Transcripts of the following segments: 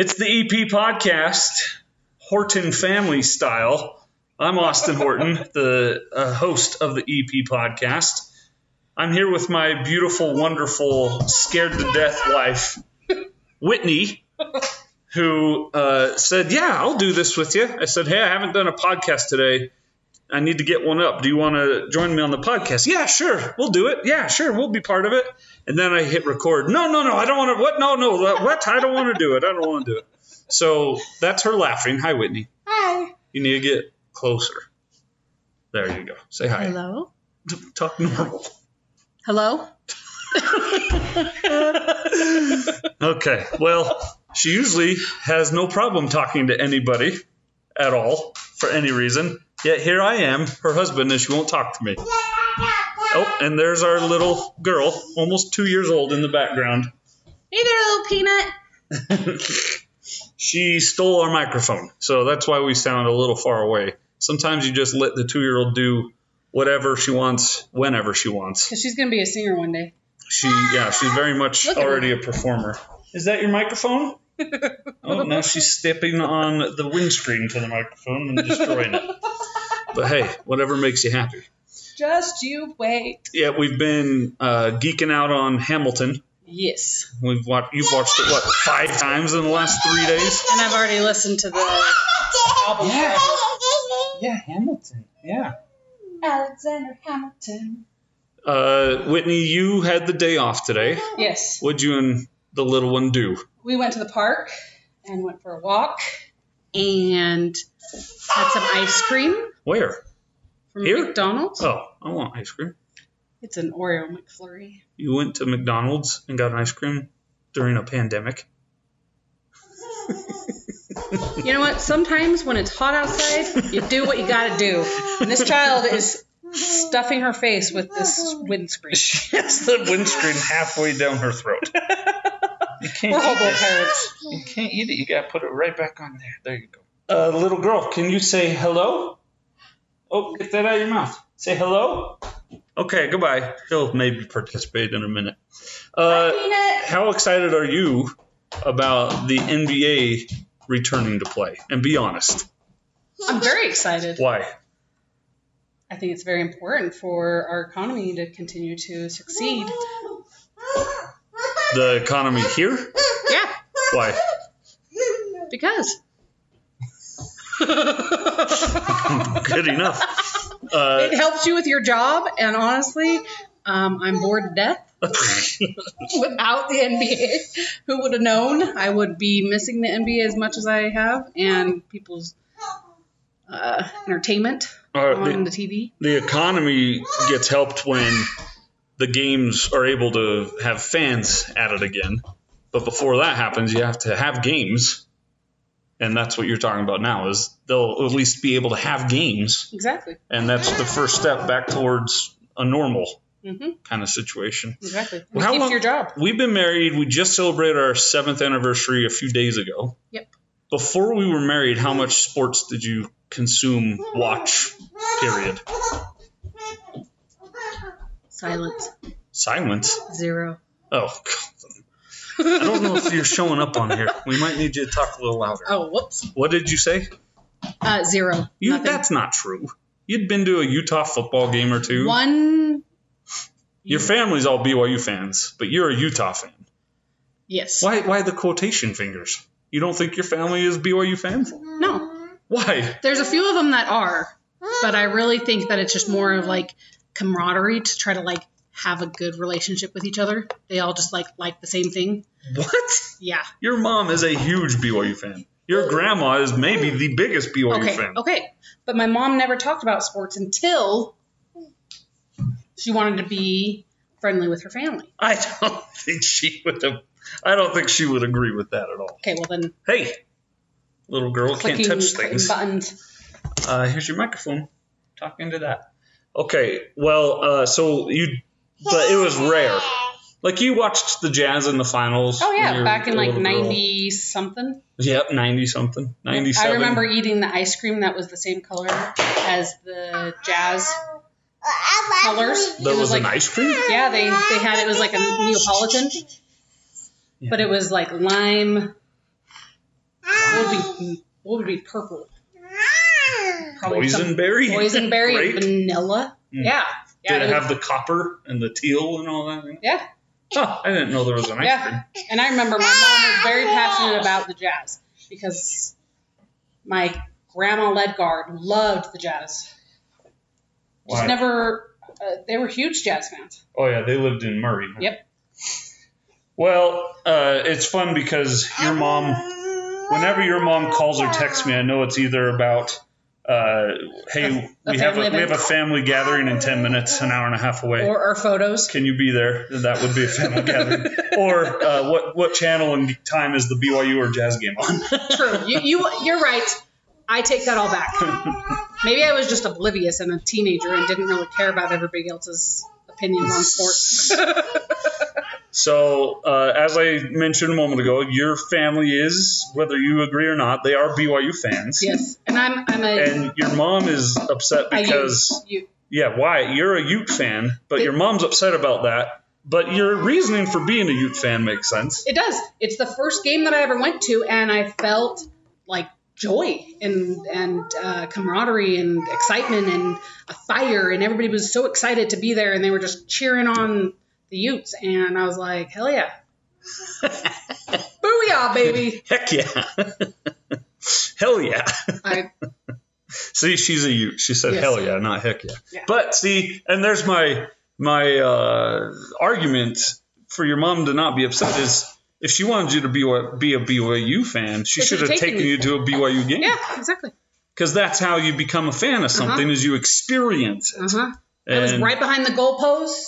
It's the EP podcast, Horton Family Style. I'm Austin Horton, the uh, host of the EP podcast. I'm here with my beautiful, wonderful, scared to death wife, Whitney, who uh, said, Yeah, I'll do this with you. I said, Hey, I haven't done a podcast today. I need to get one up. Do you want to join me on the podcast? Yeah, sure. We'll do it. Yeah, sure. We'll be part of it. And then I hit record. No, no, no. I don't want to. What? No, no. What? I don't want to do it. I don't want to do it. So that's her laughing. Hi, Whitney. Hi. You need to get closer. There you go. Say hi. Hello. Talk normal. Hello. Okay. Well, she usually has no problem talking to anybody at all for any reason. Yet here I am, her husband, and she won't talk to me. Oh, and there's our little girl, almost two years old in the background. Hey there, little peanut. She stole our microphone, so that's why we sound a little far away. Sometimes you just let the two year old do whatever she wants, whenever she wants. Because she's gonna be a singer one day. She, yeah, she's very much Look at her. already a performer. Is that your microphone? Oh, now she's stepping on the windscreen to the microphone and destroying it. But hey, whatever makes you happy. Just you wait. Yeah, we've been uh, geeking out on Hamilton. Yes. We've watched. You've watched it what five times in the last three days? And I've already listened to the album. Yeah. Yeah, Hamilton. Yeah. Alexander Hamilton. Uh, Whitney, you had the day off today. Yes. What'd you and the little one do? We went to the park and went for a walk and had some ice cream Where? from Here? McDonald's. Oh, I want ice cream. It's an Oreo McFlurry. You went to McDonald's and got an ice cream during a pandemic. You know what? Sometimes when it's hot outside, you do what you gotta do. And this child is stuffing her face with this windscreen. She has the windscreen halfway down her throat. You can't We're eat hobo it. parents. You can't eat it. You gotta put it right back on there. There you go. Uh, little girl, can you say hello? Oh, get that out of your mouth. Say hello. Okay, goodbye. She'll maybe participate in a minute. Uh, Peanut. how excited are you about the NBA returning to play? And be honest. I'm very excited. Why? I think it's very important for our economy to continue to succeed. The economy here? Yeah, Why? because. Good enough. Uh, It helps you with your job, and honestly, um, I'm bored to death without the NBA. Who would have known? I would be missing the NBA as much as I have, and people's uh, entertainment uh, on the, the TV. the economy gets helped when the games are able to have fans at it again. But before that happens, you have to have games. And that's what you're talking about now is they'll at least be able to have games. Exactly. And that's the first step back towards a normal hmm kind of situation. Exactly. Well, how long- your job. We've been married. We just celebrated our seventh anniversary a few days ago. Yep. Before we were married, how much sports did you consume, watch, period? Silence. Silence. Zero. Oh, God. I don't know if you're showing up on here. We might need you to talk a little louder. Oh, whoops. What did you say? Uh, zero. You, Nothing. that's not true. You'd been to a Utah football game or two. One. Your family's all BYU fans, but you're a Utah fan. Yes. Why? Why the quotation fingers? You don't think your family is BYU fans? No. Why? There's a few of them that are, but I really think that it's just more of like camaraderie to try to like have a good relationship with each other. They all just like like the same thing. What? Yeah. Your mom is a huge BYU fan. Your grandma is maybe the biggest BYU Okay. fan. Okay. But my mom never talked about sports until she wanted to be friendly with her family. I don't think she would have. I don't think she would agree with that at all. Okay. Well then, Hey, little girl, can't touch things. buttons. Uh, here's your microphone. Talk into that. Okay. Well, uh, so you, but it was rare. Like you watched the Jazz in the finals. Oh yeah, back in like little girl. ninety something. Yep, ninety something, ninety-seven. I remember eating the ice cream that was the same color as the jazz colors. There It was, like an ice cream. Yeah, they they had it was like a Neapolitan, but it was like lime, What would be what would be purple? Probably Boysenberry. boysenberry vanilla. Mm. Yeah. Yeah. Did it was- have the copper and the teal and all that? yeah. Oh, I didn't know there was an ice Yeah. cream. And I remember my mom was very passionate about the jazz because my grandma Ledgard loved the jazz. Just Why? never, uh, they were huge jazz fans. Oh yeah, they lived in Murray. Yep. Well, uh, it's fun because your mom, whenever your mom calls or texts me, I know it's either about, uh, hey, A we have a, we have a family gathering in ten minutes, an hour and a half away. Or, our photos. Can you be there? That would be a family gathering. Or uh, what what channel and time is the BYU or Jazz game on? True. You, you, you're right. I take that all back. Maybe I was just oblivious and a teenager and didn't really care about everybody else's opinions on sports. So, uh, as I mentioned a moment ago, your family is, whether you agree or not, they are BYU fans. yes. And I'm, I'm a, And your mom is upset because, yeah, why? You're a Ute fan, but your mom's upset about that. But your reasoning for being a Ute fan makes sense. It does. It's the first game that I ever went to, and I felt like joy and and uh, camaraderie and excitement and a fire, and everybody was so excited to be there, and they were just cheering on the Utes, and I was like, hell yeah, booyah, baby! Heck yeah. Hell yeah. I See, she's a Ute. She said Yes. hell yeah, not heck yeah. Yeah. But see, and there's my my uh, argument for your mom to not be upset is if she wanted you to be a, be a BYU fan, she should have taken taken you to a BYU game. yeah, exactly. Because that's how you become a fan of something is you experience it. Uh huh. I was right behind the goalpost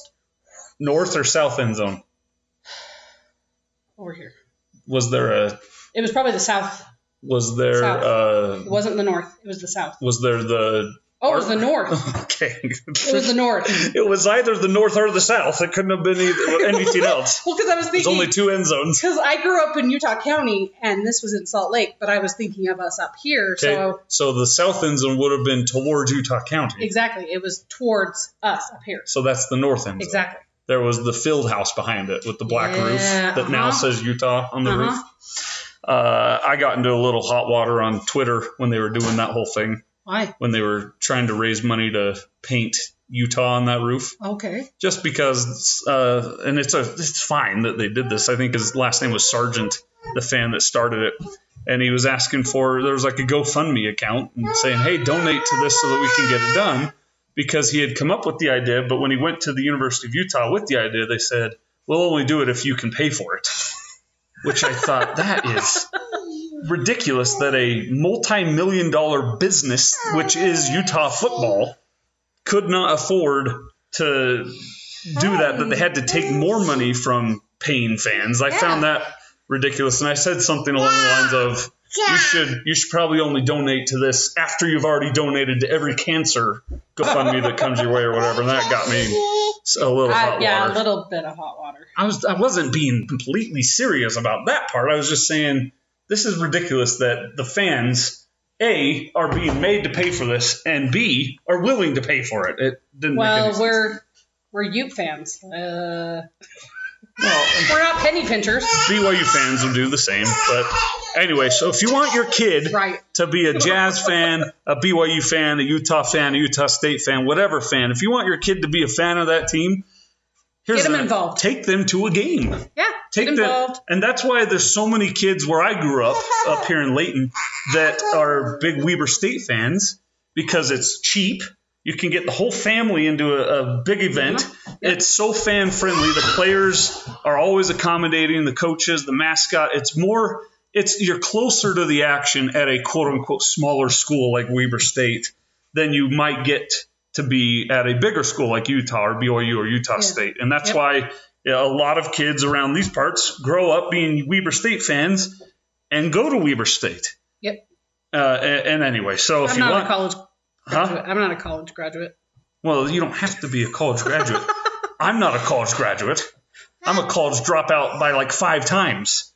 north or south end zone. over here. Was there a It was probably the south. was there South. uh It wasn't the north. It was the south. was there the Oh, it was the north. okay It was the north. it was either the north or the south. It couldn't have been either, anything else. Well, because I was thinking. There's only two end zones. Because I grew up in Utah County and this was in Salt Lake, but I was thinking of us up here. Okay, So so the south end zone would have been towards Utah County. exactly, it was towards us up here. So that's the north end zone. Exactly. There was the field house behind it with the black roof that now uh-huh. says Utah on the Uh-huh. roof. Uh, I got into a little hot water on Twitter when they were doing that whole thing, Why? when they were trying to raise money to paint Utah on that roof. Okay. Just because, uh, and it's a it's fine that they did this. I think his last name was Sargent, the fan that started it, and he was asking for there was like a GoFundMe account and saying, "Hey, donate to this so that we can get it done." Because he had come up with the idea, but when he went to the University of Utah with the idea, they said, "We'll only do it if you can pay for it." Which I thought that is ridiculous that a multi-million dollar business, which is Utah football, could not afford to do that. That they had to take more money from paying fans. I found that ridiculous, and I said something along the lines of, "You should you should probably only donate to this after you've already donated to every cancer GoFundMe that comes your way or whatever." And that got me a little I, hot yeah, water. a little bit of hot water. I was I wasn't being completely serious about that part. I was just saying this is ridiculous that the fans A are being made to pay for this and B are willing to pay for it. It didn't make any Well, sense. we're we're Ute fans. Uh, well, we're not penny pinchers, BYU fans will do the same. But anyway, so if you want your kid right? to be a Jazz fan, a BYU fan, a Utah fan, a Utah State fan, whatever fan, if you want your kid to be a fan of that team, here's Get 'em involved. Take them to a game. Yeah. Take get them, involved. and that's why there's so many kids where I grew up, up here in Layton, that are big Weber State fans because it's cheap. You can get the whole family into a, a big event. It's so fan friendly. The players are always accommodating. The coaches, the mascot. It's more. It's you're closer to the action at a quote unquote smaller school like Weber State than you might get to be at a bigger school like Utah or BYU or Utah State. And that's Yep. why you know, a lot of kids around these parts grow up being Weber State fans and go to Weber State. Yep. Uh, and, and anyway, so if I'm you not want, a college huh? I'm not a college graduate. Well, you don't have to be a college graduate. I'm not a college graduate. I'm a college dropout by like five times.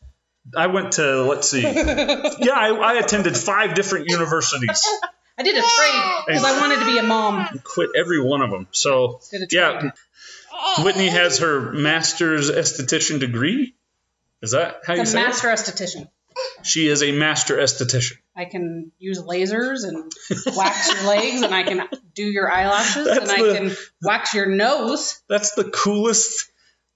I went to let's see, yeah, I, I attended five different universities. I did a trade because I wanted to be a mom. Quit every one of them. So yeah. Whitney has her master's esthetician degree. Is that how you The say master esthetician. She is a master esthetician. I can use lasers and wax your legs, and I can do your eyelashes, That's and I the- can wax your nose. That's the coolest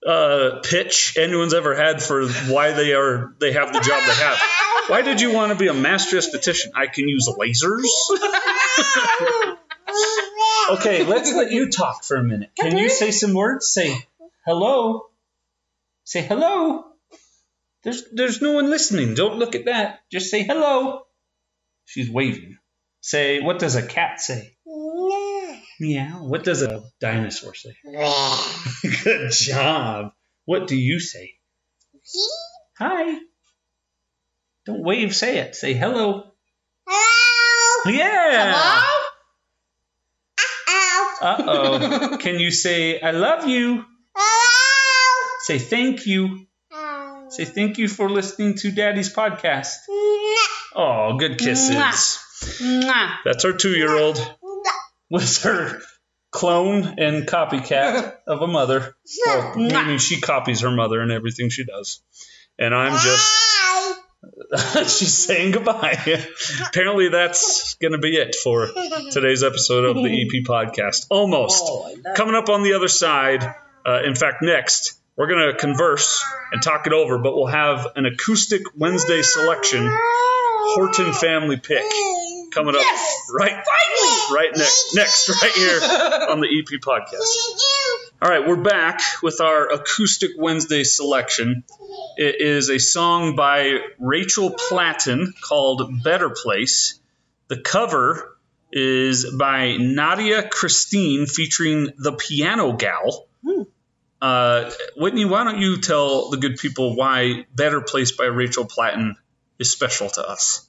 uh, pitch anyone's ever had for why they are they have the job they have. Why did you want to be a master esthetician? I can use lasers. Okay, let's let you talk for a minute. Can you say some words? Say hello. Say hello. There's there's no one listening. Don't look at that. Just say hello. She's waving. Say what does a cat say? Meow. What does a dinosaur say? Good job. What do you say? Hi. Don't wave, say it. Say hello. Hello. Yeah. Hello? Uh oh. Can you say I love you? Say thank you. Say thank you for listening to Daddy's podcast. Oh, good kisses. Mwah. That's our two year old with her clone and copycat of a mother. Well, meaning she copies her mother and everything she does. And I'm just she's saying goodbye. Apparently, that's going to be it for today's episode of the EP podcast. Almost. Oh, Coming up on the other side, uh, in fact, next, we're going to converse and talk it over, but we'll have an acoustic Wednesday selection Horton family pick coming up Yes! right right next next right here on the EP podcast. All right, we're back with our acoustic Wednesday selection. It is a song by Rachel Platten called Better Place. The cover is by Nadia Khristean featuring the Piano Gal. Hmm. Uh, Whitney, why don't you tell the good people why Better Place by Rachel Platten is special to us?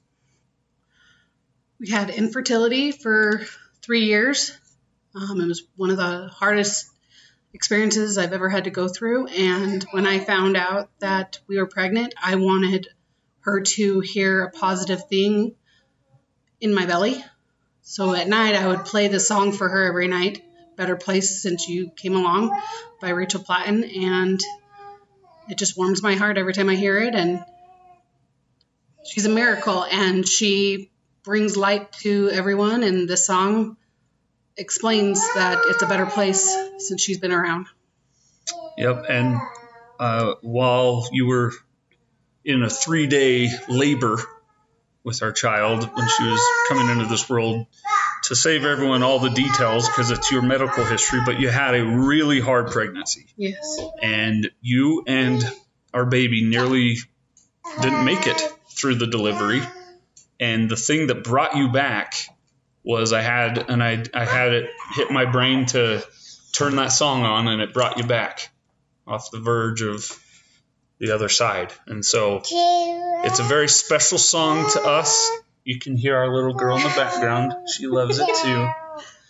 We had infertility for three years. Um, it was one of the hardest experiences I've ever had to go through. And when I found out that we were pregnant, I wanted her to hear a positive thing in my belly. So at night, I would play the song for her every night, Better Place Since You Came Along by Rachel Platten. And it just warms my heart every time I hear it. And she's a miracle. And she brings light to everyone. And the song explains that it's a better place since she's been around. Yep. And uh, while you were in a three day labor with our child when she was coming into this world, to save everyone all the details because it's your medical history, but you had a really hard pregnancy. Yes. And you and our baby nearly didn't make it through the delivery. And the thing that brought you back was I had and I I had it hit my brain to turn that song on and it brought you back off the verge of the other side. And so it's a very special song to us. You can hear our little girl in the background. She loves it too.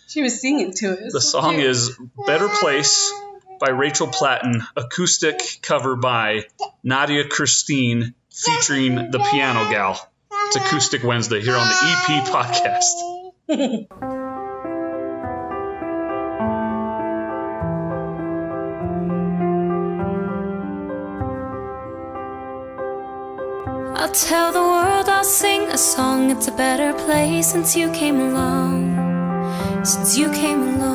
She was singing to us. The song is Better Place by Rachel Platten, acoustic cover by Nadia Khristean featuring the Piano Gal. It's Acoustic Wednesday here on the EP podcast. I'll tell the world I'll sing a song. It's a better place since you came along. Since you came along.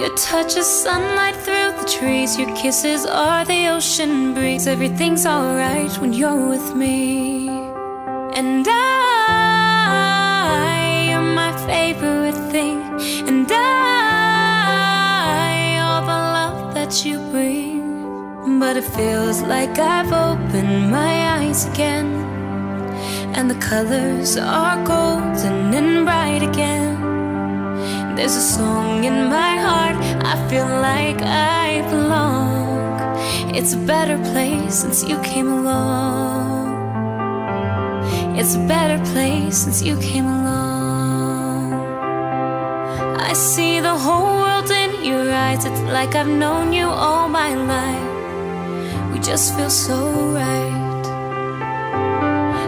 Your touch is sunlight through the trees. Your kisses are the ocean breeze. Everything's alright when you're with me. And I am my favorite thing. And I, all the love that you bring. But it feels like I've opened my eyes again. And the colors are golden and bright again. There's a song in my heart, I feel like I belong. It's a better place since you came along. It's a better place since you came along. I see the whole world in your eyes, it's like I've known you all my life. We just feel so right.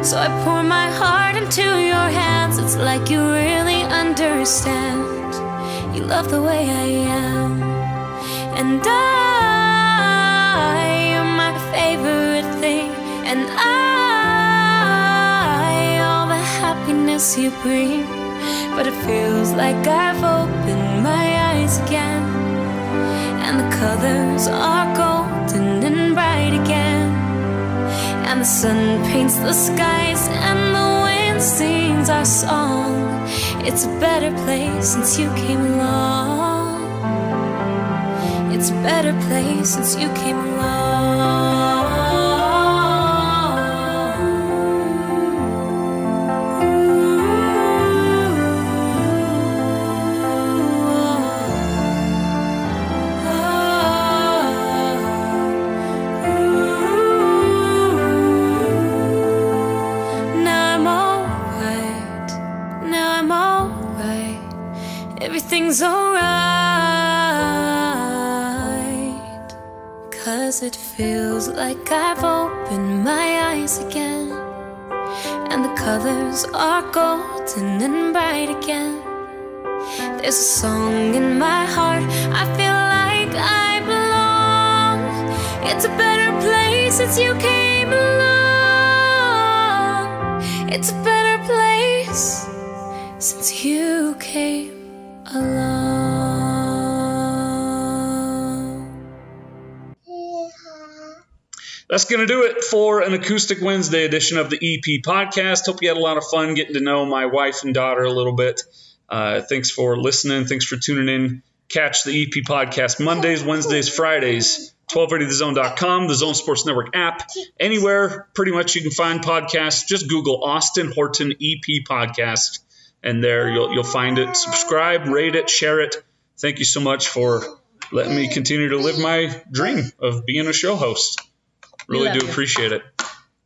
So I pour my heart into your hands. It's like you really understand. You love the way I am, and I am my favorite thing, and I all the happiness you bring. But it feels like I've opened my eyes again, and the colors are golden and bright again, and the sun paints the skies, and the wind sings our song. It's a better place since you came along. It's a better place since you came along. The are golden and bright again. There's a song in my heart. I feel like I belong. It's a better place since you came along. That's going to do it for an Acoustic Wednesday edition of the EP podcast. Hope you had a lot of fun getting to know my wife and daughter a little bit. Uh, thanks for listening. Thanks for tuning in. Catch the EP podcast Mondays, Wednesdays, Fridays, 1230thezone.com, the Zone Sports Network app. Anywhere pretty much you can find podcasts. Just Google Austin Horton EP podcast, and there you'll, you'll find it. Subscribe, rate it, share it. Thank you so much for letting me continue to live my dream of being a show host. Really do you. appreciate it.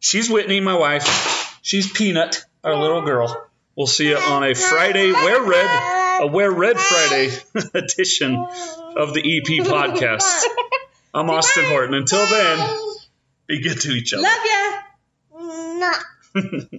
She's Whitney, my wife. She's Peanut, our little girl. We'll see you on a Friday Wear Red, a Wear Red Friday edition of the EP podcast. I'm Austin Horton. Until then, be good to each other. Love ya.